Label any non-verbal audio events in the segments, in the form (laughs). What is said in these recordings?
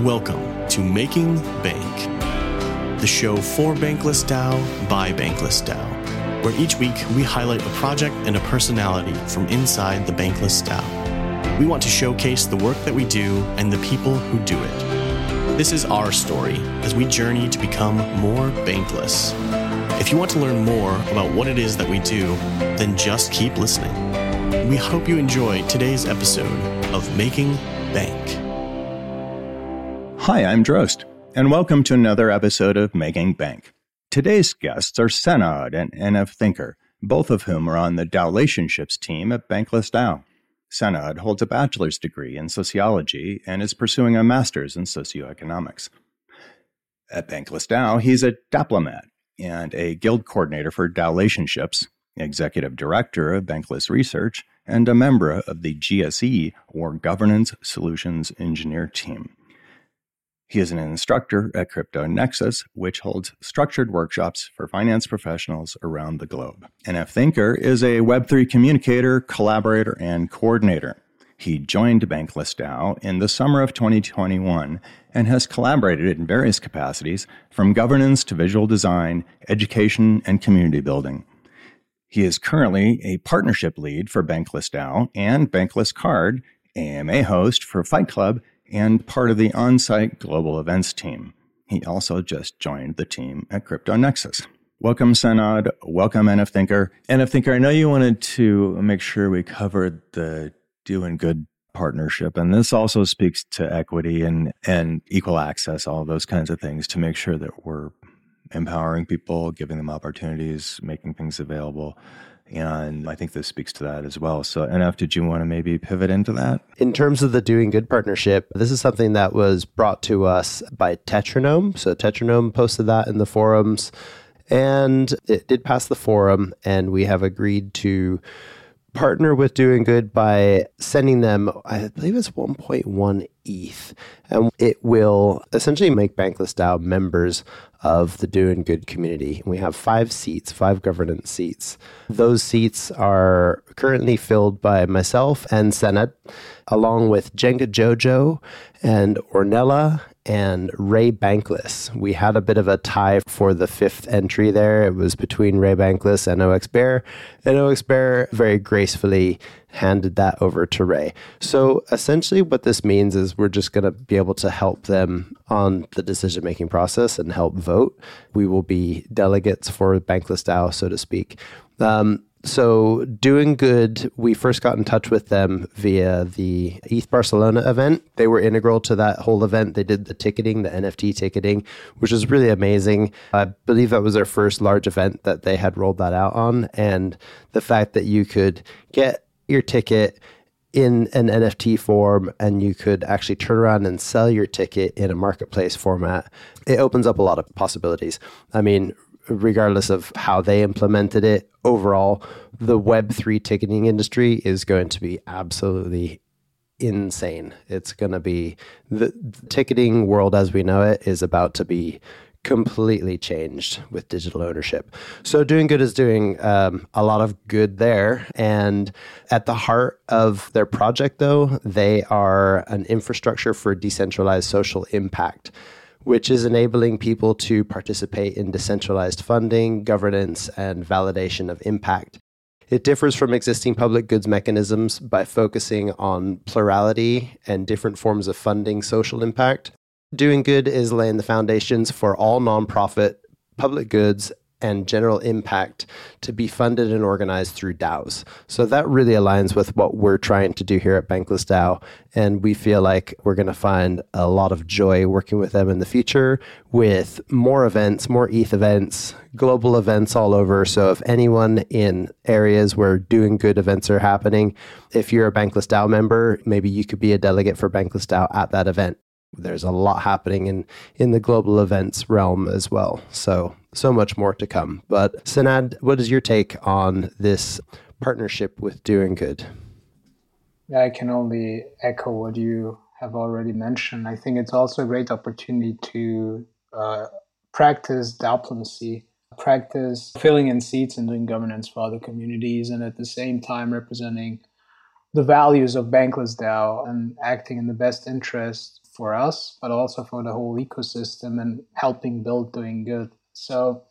Welcome to Making Bank, the show for Bankless DAO by Bankless DAO, where each week we highlight a project and a personality from inside the Bankless DAO. We want to showcase the work that we do and the people who do it. This is our story as we journey to become more bankless. If you want to learn more about what it is that we do, then just keep listening. We hope you enjoy today's episode of Making Bank. Hi, I'm Droste, and welcome to another episode of Making Bank. Today's guests are Senad and NF Thinker, both of whom are on the DAOlationships team at Bankless DAO. Senad holds a bachelor's degree in sociology and is pursuing a master's in socioeconomics. At Bankless DAO, he's a DAOplomat and a guild coordinator for DAOlationships, executive director of Bankless Research, and a member of the GSE, or Governance Solutions Engineer team. He is an instructor at Crypto Nexus, which holds structured workshops for finance professionals around the globe. NF Thinker is a Web3 communicator, collaborator, and coordinator. He joined Bankless DAO in the summer of 2021 and has collaborated in various capacities from governance to visual design, education, and community building. He is currently a partnership lead for Bankless DAO and Bankless Card, AMA host for Fight Club, and part of the on site global events team. He also just joined the team at Crypto Nexus. Welcome, Senad. Welcome, NF Thinker. NF Thinker, I know you wanted to make sure we covered the DoinGud partnership. And this also speaks to equity and, and equal access, all those kinds of things to make sure that we're empowering people, giving them opportunities, making things available. And I think this speaks to that as well. So, NF, did you want to maybe pivot into that? In terms of the DoinGud partnership, this is something that was brought to us by Tetranome. So, Tetranome posted that in the forums and it did pass the forum, and we have agreed to partner with DoinGud by sending them, I believe it's 1.1 ETH, and it will essentially make Bankless DAO members of the DoinGud community. We have five seats, five governance seats. Those seats are currently filled by myself and Senad, along with Jenga Jojo and Ornella and Ray Bankless. We had a bit of a tie for the fifth entry there. It was between Ray Bankless and OX Bear, and OX Bear very gracefully handed that over to Ray. So essentially, what this means is we're just going to be able to help them on the decision making process and help vote. We will be delegates for Bankless DAO, so to speak. Um, so DoinGud we first got in touch with them via the eth barcelona event. They were integral to that whole event. They did the ticketing the nft ticketing which was really amazing. I believe that was their first large event that they had rolled that out on. And the fact that you could get your ticket in an NFT form and you could actually turn around and sell your ticket in a marketplace format, it opens up a lot of possibilities. I mean, regardless of how they implemented it, overall, the Web3 ticketing industry is going to be absolutely insane. It's going to be the, the ticketing world as we know it is about to be completely changed with digital ownership. So, DoinGud is doing um, a lot of good there. And at the heart of their project, though, they are an infrastructure for decentralized social impact which is enabling people to participate in decentralized funding, governance, and validation of impact. It differs from existing public goods mechanisms by focusing on plurality and different forms of funding social impact. DoinGud is laying the foundations for all nonprofit public goods and general impact to be funded and organized through DAOs. So that really aligns with what we're trying to do here at Bankless DAO. And we feel like we're going to find a lot of joy working with them in the future with more events, more ETH events, global events all over. So if anyone in areas where DoinGud events are happening, if you're a Bankless DAO member, maybe you could be a delegate for Bankless DAO at that event there's a lot happening in in the global events realm as well. So so much more to come. But Senad, what is your take on this partnership with DoinGud? I can only echo what you have already mentioned. I think it's also a great opportunity to uh, practice diplomacy, practice filling in seats and doing governance for other communities, and at the same time representing the values of Bankless DAO and acting in the best interest for us, but also for the whole ecosystem and helping build DoinGud. So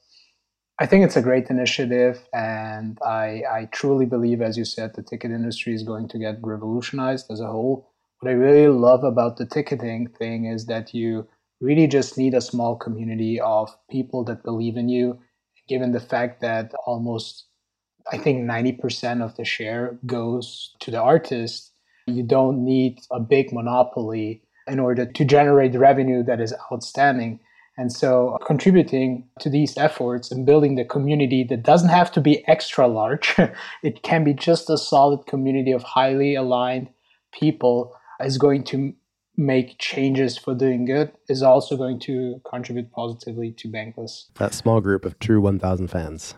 I think it's a great initiative, and I, I truly believe, as you said, the ticket industry is going to get revolutionized as a whole. What I really love about the ticketing thing is that you really just need a small community of people that believe in you, given the fact that almost, I think, 90% of the share goes to the artist. You don't need a big monopoly in order to generate the revenue that is outstanding. And so contributing to these efforts and building the community that doesn't have to be extra large, (laughs) it can be just a solid community of highly aligned people is going to make changes for DoinGud is also going to contribute positively to Bankless. That small group of true 1000 fans.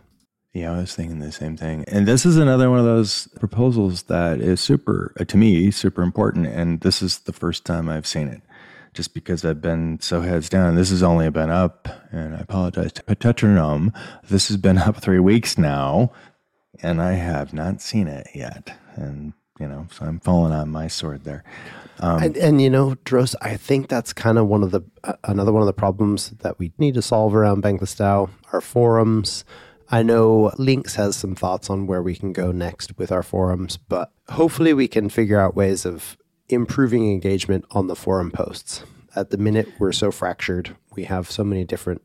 Yeah, I was thinking the same thing. And this is another one of those proposals that is super, uh, to me, super important. And this is the first time I've seen it just because I've been so heads down. This has only been up, and I apologize to Tetranome. This has been (laughs) up three weeks now, and I have not seen it yet. And, you know, so I'm falling on my sword there. Um, and, and, you know, Dros, I think that's kind of one of the, uh, another one of the problems that we need to solve around Bankless DAO, our forums, I know Lynx has some thoughts on where we can go next with our forums, but hopefully we can figure out ways of improving engagement on the forum posts. At the minute, we're so fractured. We have so many different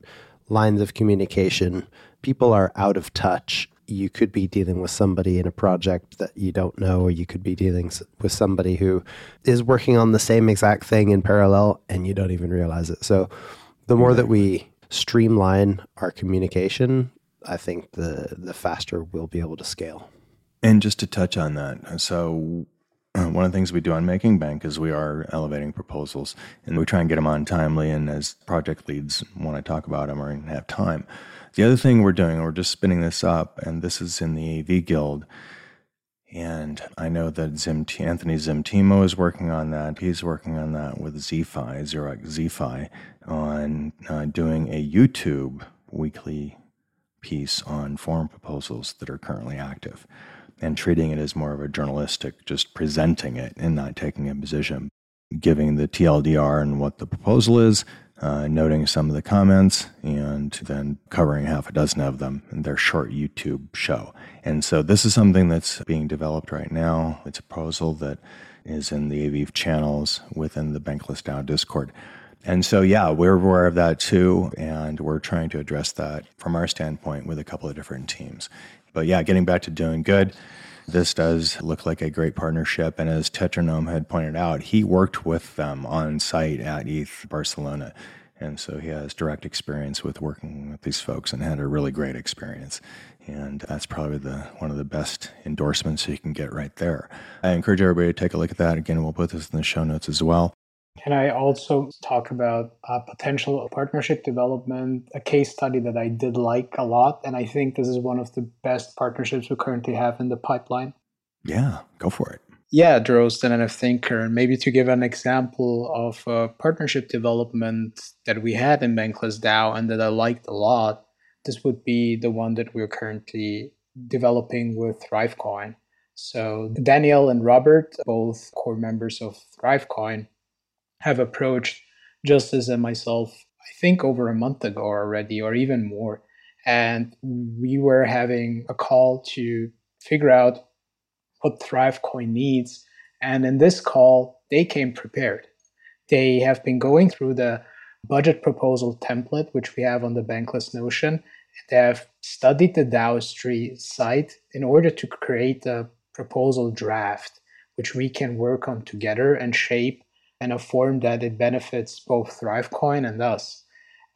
lines of communication. People are out of touch. You could be dealing with somebody in a project that you don't know, or you could be dealing with somebody who is working on the same exact thing in parallel and you don't even realize it. So, the more that we streamline our communication, I think the the faster we'll be able to scale. And just to touch on that, so uh, one of the things we do on Making Bank is we are elevating proposals, and we try and get them on timely. And as project leads want to talk about them or have time, the other thing we're doing, we're just spinning this up, and this is in the AV Guild. And I know that Zim, Anthony Zimtimo is working on that. He's working on that with ZFi, Xerox ZFi, on uh, doing a YouTube weekly piece on forum proposals that are currently active and treating it as more of a journalistic, just presenting it and not taking a position, giving the TLDR and what the proposal is, uh, noting some of the comments, and then covering half a dozen of them in their short YouTube show. And so this is something that's being developed right now. It's a proposal that is in the AV channels within the Bankless DAO Discord. And so, yeah, we're aware of that too. And we're trying to address that from our standpoint with a couple of different teams. But yeah, getting back to DoinGud, this does look like a great partnership. And as Tetranome had pointed out, he worked with them on site at ETH Barcelona. And so he has direct experience with working with these folks and had a really great experience. And that's probably the one of the best endorsements you can get right there. I encourage everybody to take a look at that. Again, we'll put this in the show notes as well. Can I also talk about a potential partnership development, a case study that I did like a lot? And I think this is one of the best partnerships we currently have in the pipeline. Yeah, go for it. Yeah, Droste and NF Thinker. And maybe to give an example of a partnership development that we had in Bankless DAO and that I liked a lot, this would be the one that we're currently developing with ThriveCoin. So Daniel and Robert, both core members of ThriveCoin, have approached Justice and myself, I think over a month ago already, or even more. And we were having a call to figure out what ThriveCoin needs. And in this call, they came prepared. They have been going through the budget proposal template, which we have on the Bankless Notion. They have studied the DAOstry site in order to create a proposal draft, which we can work on together and shape in a form that it benefits both ThriveCoin and us.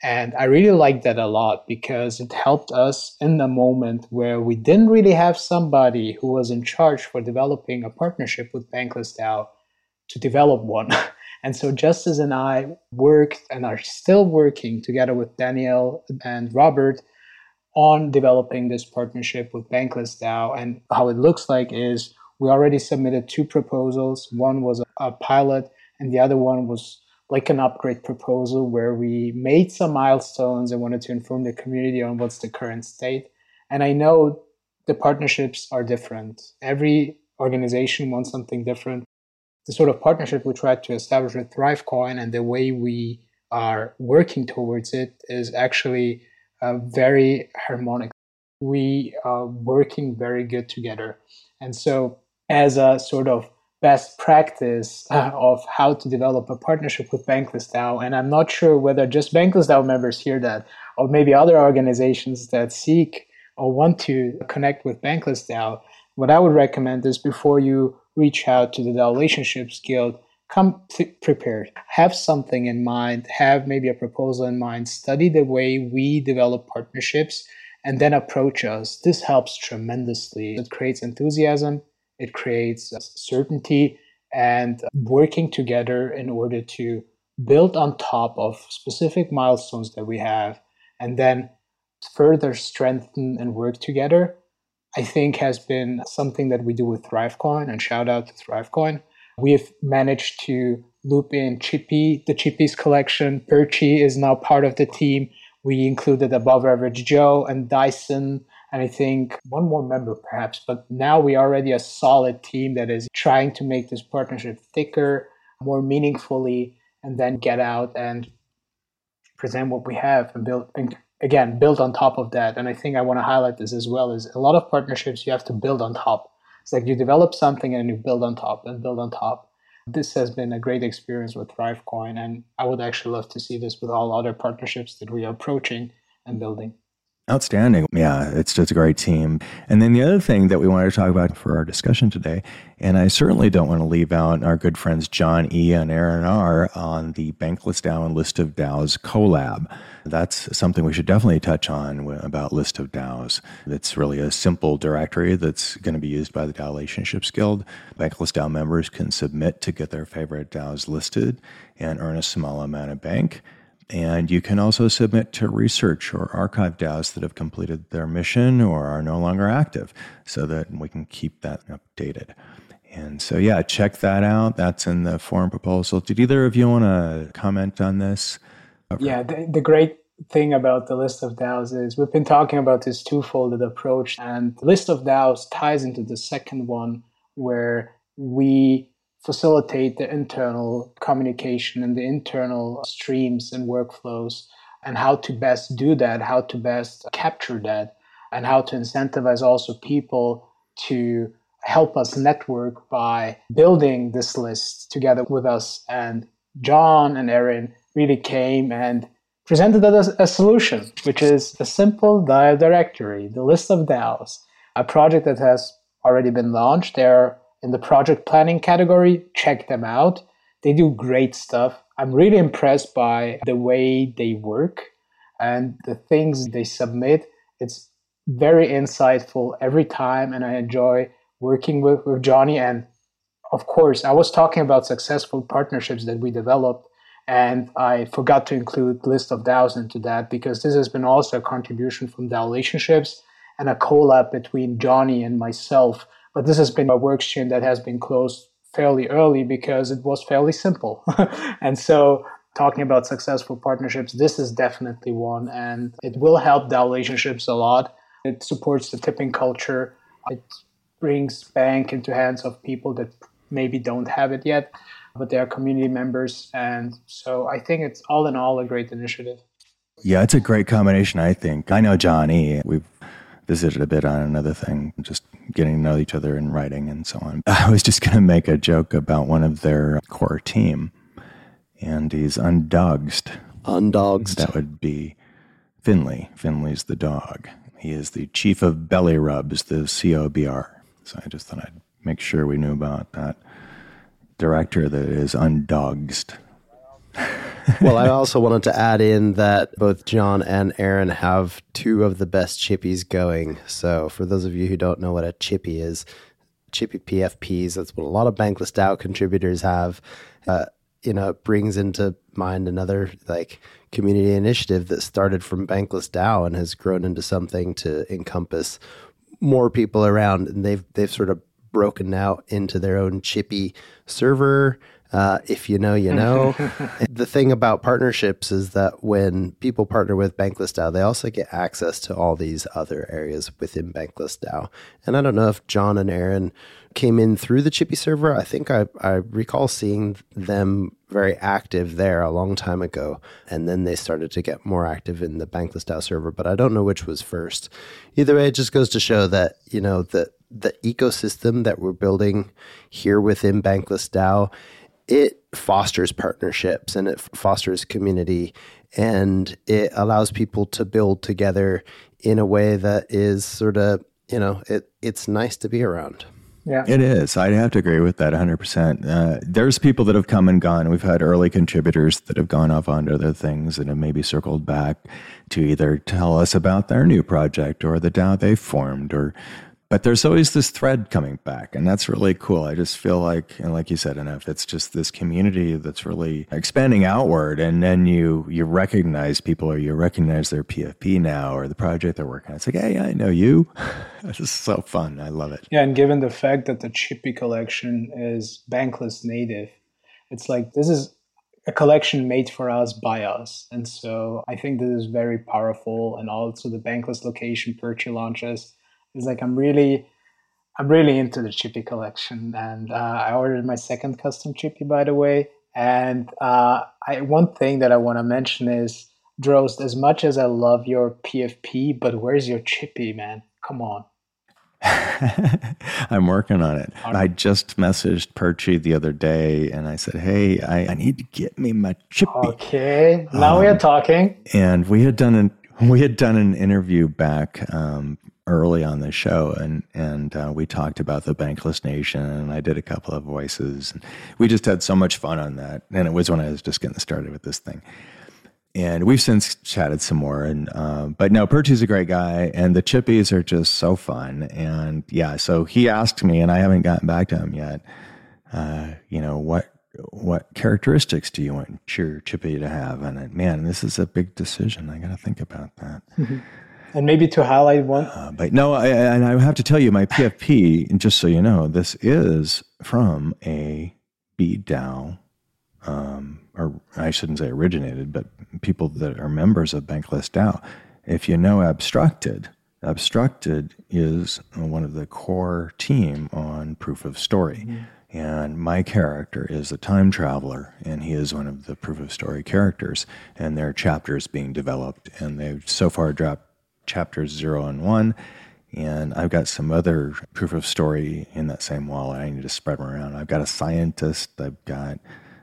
And I really like that a lot because it helped us in the moment where we didn't really have somebody who was in charge for developing a partnership with Bankless DAO to develop one. (laughs) And so Justice and I worked and are still working together with Daniel and Robert on developing this partnership with Bankless DAO. And how it looks like is we already submitted two proposals. One was a pilot and the other one was like an upgrade proposal where we made some milestones and wanted to inform the community on what's the current state. And I know the partnerships are different. Every organization wants something different. the sort of partnership we tried to establish with ThriveCoin and the way we are working towards it is actually uh, very harmonic. We are working very good together. And so, as a sort of best practice uh, of how to develop a partnership with Bankless DAO, and I'm not sure whether just Bankless DAO members hear that, or maybe other organizations that seek or want to connect with Bankless DAO, what I would recommend is before you reach out to the DAO Relationships Guild, come prepared. Have something in mind, have maybe a proposal in mind, study the way we develop partnerships, and then approach us. This helps tremendously. It creates enthusiasm, it creates certainty, and uh, working together in order to build on top of specific milestones that we have and then further strengthen and work together, I think has been something that we do with ThriveCoin and shout out to ThriveCoin. We have managed to loop in Chippi, the Chippies collection. Perchy is now part of the team. We included Above Average Joe and Dyson, and I think one more member perhaps. But now we are already a solid team that is trying to make this partnership thicker, more meaningfully, and then get out and present what we have and build and again build on top of that. And i think i want to highlight this as well is a lot of partnerships you have to build on top. It's like you develop something and you build on top and build on top. This has been a great experience with thrivecoin and i would actually love to see this with all other partnerships that we are approaching and building Outstanding. Yeah, it's just a great team. And then the other thing that we wanted to talk about for our discussion today, and I certainly don't want to leave out our good friends John E. and Aaron R. on the Bankless DAO and List of DAOs collab. That's something we should definitely touch on about List of DAOs. It's really a simple directory that's going to be used by the DAO Relationships Guild. Bankless DAO members can submit to get their favorite DAOs listed and earn a small amount of bank. And you can also submit to research or archive DAOs that have completed their mission or are no longer active so that we can keep that updated. And so, yeah, check that out. That's in the forum proposal. Did either of you want to comment on this? Oh. Yeah, the, the great thing about the list of DAOs is we've been talking about this twofold approach, and the list of DAOs ties into the second one where we facilitate the internal communication and the internal streams and workflows and how to best do that, how to best capture that, and how to incentivize also people to help us network by building this list together with us. And John and Aaron really came and presented us a, solution, which is a simple DAO directory, the list of DAOs, a project that has already been launched. There in the project planning category. Check them out. They do great stuff. I'm really impressed by the way they work and the things they submit. It's very insightful every time, and I enjoy working with, with Johnny. And of course, I was talking about successful partnerships that we developed, and I forgot to include list of DAOs into that because this has been also a contribution from DAO relationships and a collab between Johnny and myself but this has been a work stream that has been closed fairly early because it was fairly simple. (laughs) and so talking about successful partnerships, this is definitely one and it will help the relationships a lot. It supports the tipping culture. It brings bank into hands of people that maybe don't have it yet, but they are community members. And so I think it's all in all a great initiative. Yeah, it's a great combination, I think. I know Johnny. We've visited a bit on another thing, just getting to know each other in writing and so on. (laughs) I was just going to make a joke about one of their core team, and he's undogged. Undogged. That would be Finley. Finley's the dog. He is the chief of belly rubs, the COBR. So I just thought I'd make sure we knew about that director that is undogsed. (laughs) well, I also wanted to add in that both John and Aaron have two of the best chippies going. So, for those of you who don't know what a chippi is, chippi PFPs, that's what a lot of Bankless DAO contributors have. Uh, you know, it brings into mind another like community initiative that started from Bankless DAO and has grown into something to encompass more people around. And they've they've sort of broken out into their own chippi server Uh, if you know, you (laughs) know. the thing about partnerships is that when people partner with Bankless DAO, they also get access to all these other areas within Bankless DAO. And I don't know if John and Aaron came in through the Chippi server. I think I, I recall seeing them very active there a long time ago. And then they started to get more active in the Bankless DAO server, but I don't know which was first. Either way, it just goes to show that, you know, the, the ecosystem that we're building here within Bankless DAO, it fosters partnerships and it fosters community and it allows people to build together in a way that is sort of, you know, it, it's nice to be around. Yeah. It is. I'd have to agree with that 100%. Uh, there's people that have come and gone. We've had early contributors that have gone off onto other things and have maybe circled back to either tell us about their new project or the DAO they formed or but there's always this thread coming back and that's really cool. I just feel like and like you said NF it's just this community that's really expanding outward and then you you recognize people or you recognize their pfp now or the project they're working on. It's like hey i know you. (laughs) This is so fun. I love it. Yeah and given the fact that the chippi collection is bankless native it's like this is a collection made for us by us. And so i think this is very powerful and also the bankless location Perchy launches it's like I'm really I'm really into the chippi collection, and uh, I ordered my second custom chippi, by the way. And uh, I, one thing that I want to mention is, Droste, as much as I love your PFP, but where's your chippi, man? Come on. (laughs) I'm working on it. I just messaged Perchy the other day and I said, Hey, I, I need to get me my chippi. Okay. Now um, we are um, talking. And we had done an we had done an interview back um, early on the show, and and uh, we talked about the Bankless Nation, and I did a couple of voices. And we just had so much fun on that, and it was when I was just getting started with this thing. And we've since chatted some more, and uh, but no, Perchy's a great guy, and the Chippies are just so fun. And yeah, so he asked me, and I haven't gotten back to him yet. Uh, you know what what characteristics do you want your chippi to have? And man, this is a big decision. I got to think about that. Mm-hmm. And maybe to highlight one. Uh, but no, I, and I have to tell you, my PFP, just so you know, this is from a bead DAO, um, or I shouldn't say originated, but people that are members of Bankless DAO. If you know Abstructed, Abstructed is one of the core team on Proof of Story. Mm-hmm. And my character is a time traveler, and he is one of the proof of story characters. And there are chapters being developed, and they've so far dropped chapters zero and one. And I've got some other proof of story in that same wallet. I need to spread them around. I've got a scientist, I've got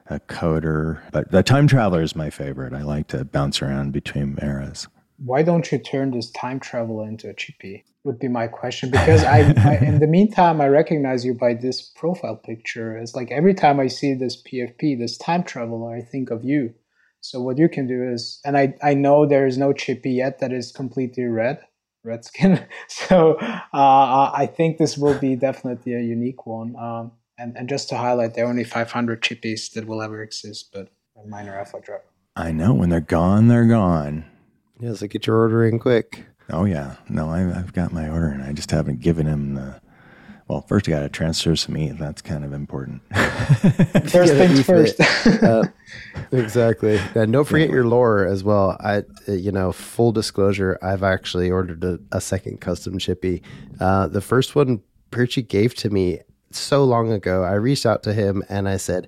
a coder, but the time traveler is my favorite. I like to bounce around between eras. Why don't you turn this time traveler into a chippi? Would be my question because I, I, in the meantime I recognize you by this profile picture. It's like every time I see this PFP, this time traveler, I think of you. So what you can do is, and I, I know there is no chippi yet that is completely red, red skin. (laughs) so uh, I think this will be definitely a unique one. Um, and, and just to highlight, there are only 500 chippies that will ever exist, but a minor alpha drop. I know when they're gone, they're gone. Yeah, so get your order in quick. Oh yeah, no, I've, I've got my order, and I just haven't given him the well, first you got to transfer some meat. That's kind of important. (laughs) first things (laughs) first. uh, exactly. And don't forget your lore as well. I, uh, you know, full disclosure, I've actually ordered a, a second custom chippi. Uh, the first one Perchy gave to me so long ago. I reached out to him and I said,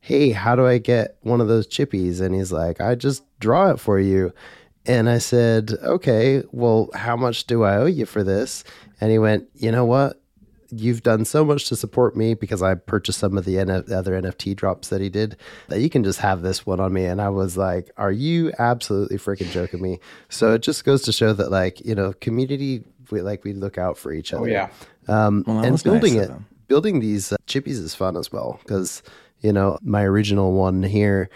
"Hey, how do I get one of those chippies?" And he's like, "I just draw it for you." And I said, "Okay, well, how much do I owe you for this?" And he went, "You know what? You've done so much to support me because I purchased some of the N- other NFT drops that he did that you can just have this one on me. And I was like, are you absolutely freaking joking me? So it just goes to show that like, you know, community, we, like we look out for each oh, other. Oh, yeah. Um, well, and building nice it, building these uh, chippies is fun as well. Cause you know, my original one here,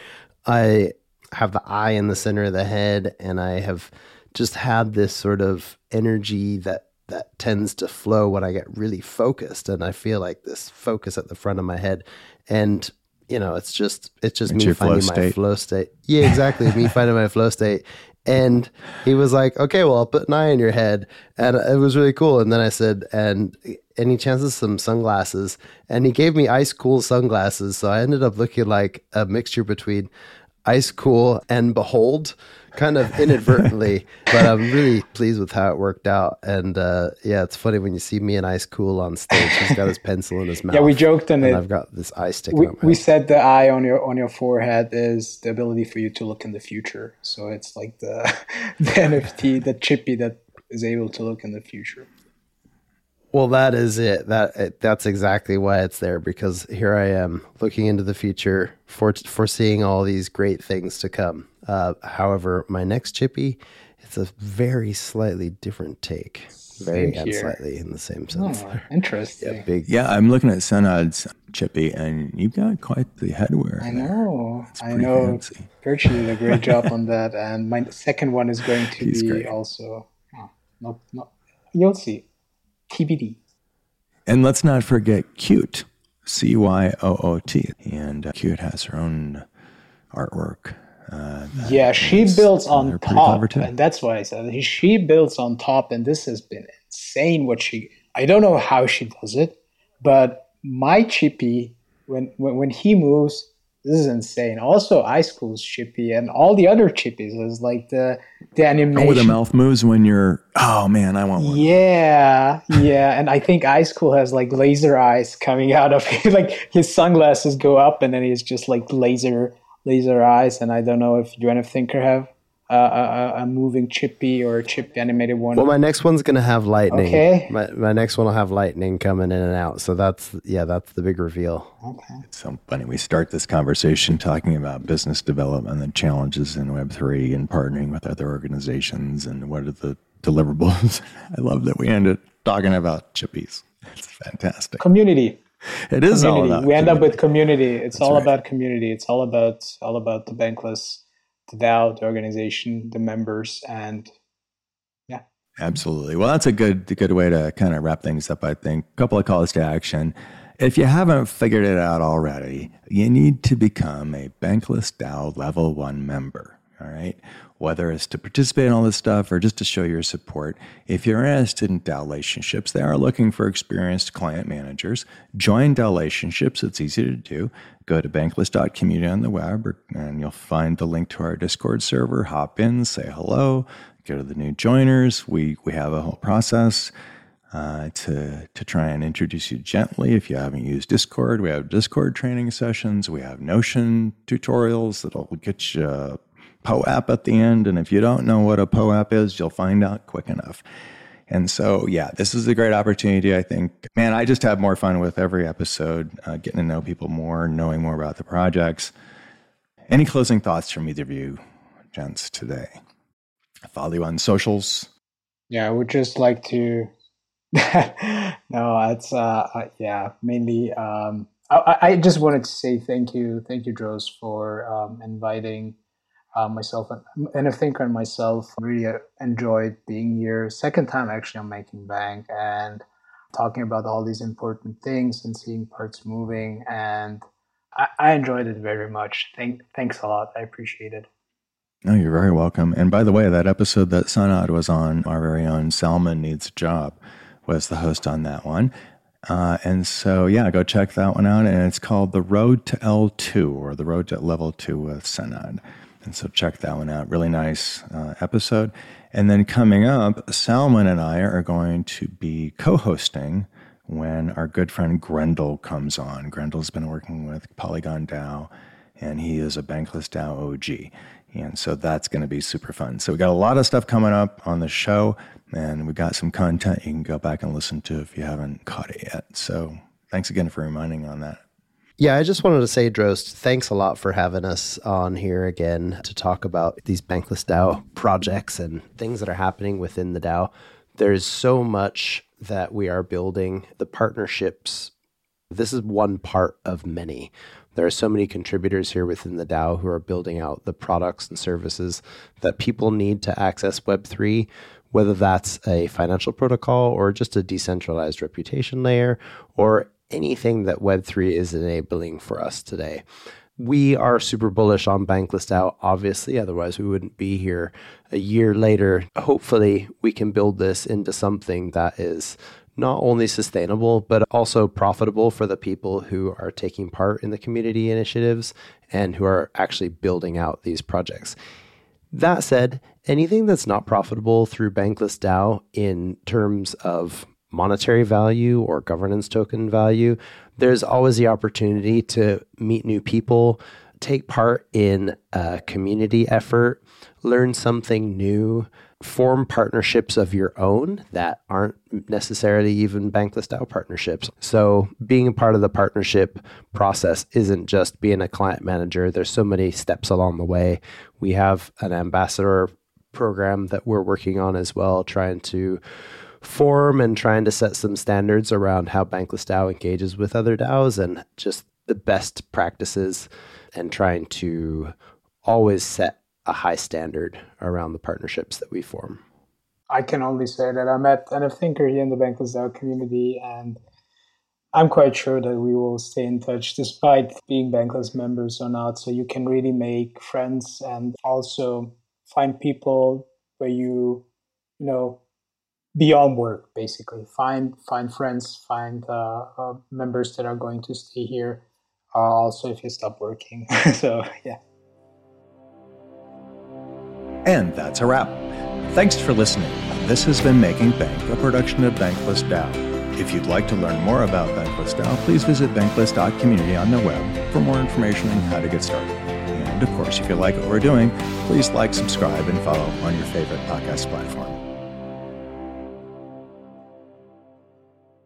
I have the eye in the center of the head and I have just had this sort of energy that that tends to flow when I get really focused. And I feel like this focus at the front of my head. And you know, it's just it's just It's me your flow finding my flow state. Yeah, exactly. me (laughs) finding my flow state. And he was like, "Okay, well, I'll put an eye in your head," and it was really cool. And then I said, "And any chances some sunglasses?" And he gave me ice cool sunglasses. So I ended up looking like a mixture between ice cool and behold, kind of inadvertently. (laughs) but I'm really pleased with how it worked out. And uh, yeah, it's funny when you see me and ice cool on stage. He's got his pencil in his mouth. (laughs) Yeah, we joked on and it. I've got this eye sticking we, we said the eye on your on your forehead is the ability for you to look in the future. So it's like the (laughs) the NFT, the chippi that is able to look in the future. Well, that is it. That that's exactly why it's there because here I am looking into the future, for, foreseeing all these great things to come. Uh, however, my next chippi, it's a very slightly different take, very and slightly in the same sense. Oh, interesting. (laughs) Yeah, big. Yeah, I'm looking at Senad's chippi, and you've got quite the headwear. I there. know. I know. fancy. Virtue did a great job (laughs) on that, and my second one is going to He's be great. also. Oh, not, not, you'll see. TBD. And let's not forget Cyoot, C Y O O T. And uh, Cyoot has her own artwork. Uh, Yeah, she builds on top, and that's why I said she builds on top, and this has been insane. What she, I don't know how she does it, but my chippi when when, when he moves, this is insane. Also, Ice Cool's chippi and all the other chippies is like the the animation. Oh, where the mouth moves when you're, oh man, I want one. Yeah, yeah, and I think Ice Cool has like laser eyes coming out of it. (laughs) like his sunglasses go up, and then he's just like laser laser eyes. And I don't know if you and Thinker have a, a, a moving chippi or a chip animated one. Well, my next one's gonna have lightning. Okay. My my next one will have lightning coming in and out. So that's yeah, that's the big reveal. okay. It's so funny. We start this conversation talking about business development and challenges in Web3 and partnering with other organizations and what are the deliverables. (laughs) I love that we ended talking about chippies. It's fantastic. Community, It is all community. about We end up with community. It's all right. about community. It's all about all about the bankless, the DAO, the organization, the members, and yeah. Absolutely. Well, that's a good good way to kind of wrap things up. I think a couple of calls to action. If you haven't figured it out already, you need to become a Bankless DAO Level One member. All right. Whether it's to participate in all this stuff or just to show your support, if you're interested in DAO relationships, they are looking for experienced client managers. Join DAO relationships. It's easy to do. Go to bankless.community on the web or- and you'll find the link to our Discord server. Hop in, say hello, go to the new joiners. We, we have a whole process uh, to to try and introduce you gently. If you haven't used Discord, we have Discord training sessions. We have Notion tutorials that'll get you a POAP at the end. And if you don't know what a POAP is, you'll find out quick enough. And so, yeah, this is a great opportunity. I think, man, I just have more fun with every episode, uh, getting to know people more, knowing more about the projects. Any closing thoughts from either of you, gents, today? Follow you on socials. Yeah, I would just like to. (laughs) no, it's uh, yeah, mainly. Um, I, I- I just wanted to say thank you, thank you, Dros, for um, inviting uh, myself and, and I think and myself. Really enjoyed being here. Second time actually on Making Bank and talking about all these important things and seeing parts moving. And I, I enjoyed it very much. Thank, thanks a lot. I appreciate it. No, you're very welcome. And by the way, that episode that Senad was on, our very own Salman Needs a Job, was the host on that one. Uh, and so, yeah, go check that one out. And it's called The Road to L2 or The Road to Level 2 with Senad. And so, check that one out. Really nice uh, episode. And then coming up, Salman and I are going to be co hosting when our good friend Grendel comes on. Grendel's been working with Polygon DAO and he is a Bankless DAO OG. And so that's going to be super fun. So we got a lot of stuff coming up on the show, and we got some content you can go back and listen to if you haven't caught it yet. So thanks again for reminding on that. Yeah, I just wanted to say, Droste, thanks a lot for having us on here again to talk about these Bankless DAO projects and things that are happening within the DAO. There's so much that we are building. The partnerships, this is one part of many. There are so many contributors here within the DAO who are building out the products and services that people need to access Web3, whether that's a financial protocol or just a decentralized reputation layer or anything that Web3 is enabling for us today. We are super bullish on Bankless DAO, obviously, otherwise, we wouldn't be here a year later. Hopefully, we can build this into something that is not only sustainable, but also profitable for the people who are taking part in the community initiatives and who are actually building out these projects. That said, anything that's not profitable through Bankless DAO in terms of monetary value or governance token value, there's always the opportunity to meet new people, take part in a community effort, learn something new, form partnerships of your own that aren't necessarily even Bankless style partnerships. So, being a part of the partnership process isn't just being a client manager, there's so many steps along the way. We have an ambassador program that we're working on as well, trying to form and trying to set some standards around how Bankless DAO engages with other DAOs and just the best practices and trying to always set a high standard around the partnerships that we form. I can only say that I'm at NF Thinker here in the Bankless DAO community, and I'm quite sure that we will stay in touch despite being Bankless members or not. So you can really make friends and also find people where you, you know, beyond work basically find find friends find uh, uh, members that are going to stay here uh, also if you stop working (laughs) so yeah and that's a wrap. Thanks for listening. This has been Making Bank, a production of Bankless DAO. If you'd like to learn more about Bankless DAO, please visit bankless.community on the web for more information on how to get started. And of course, if you like what we're doing, please like, subscribe, and follow on your favorite podcast platform.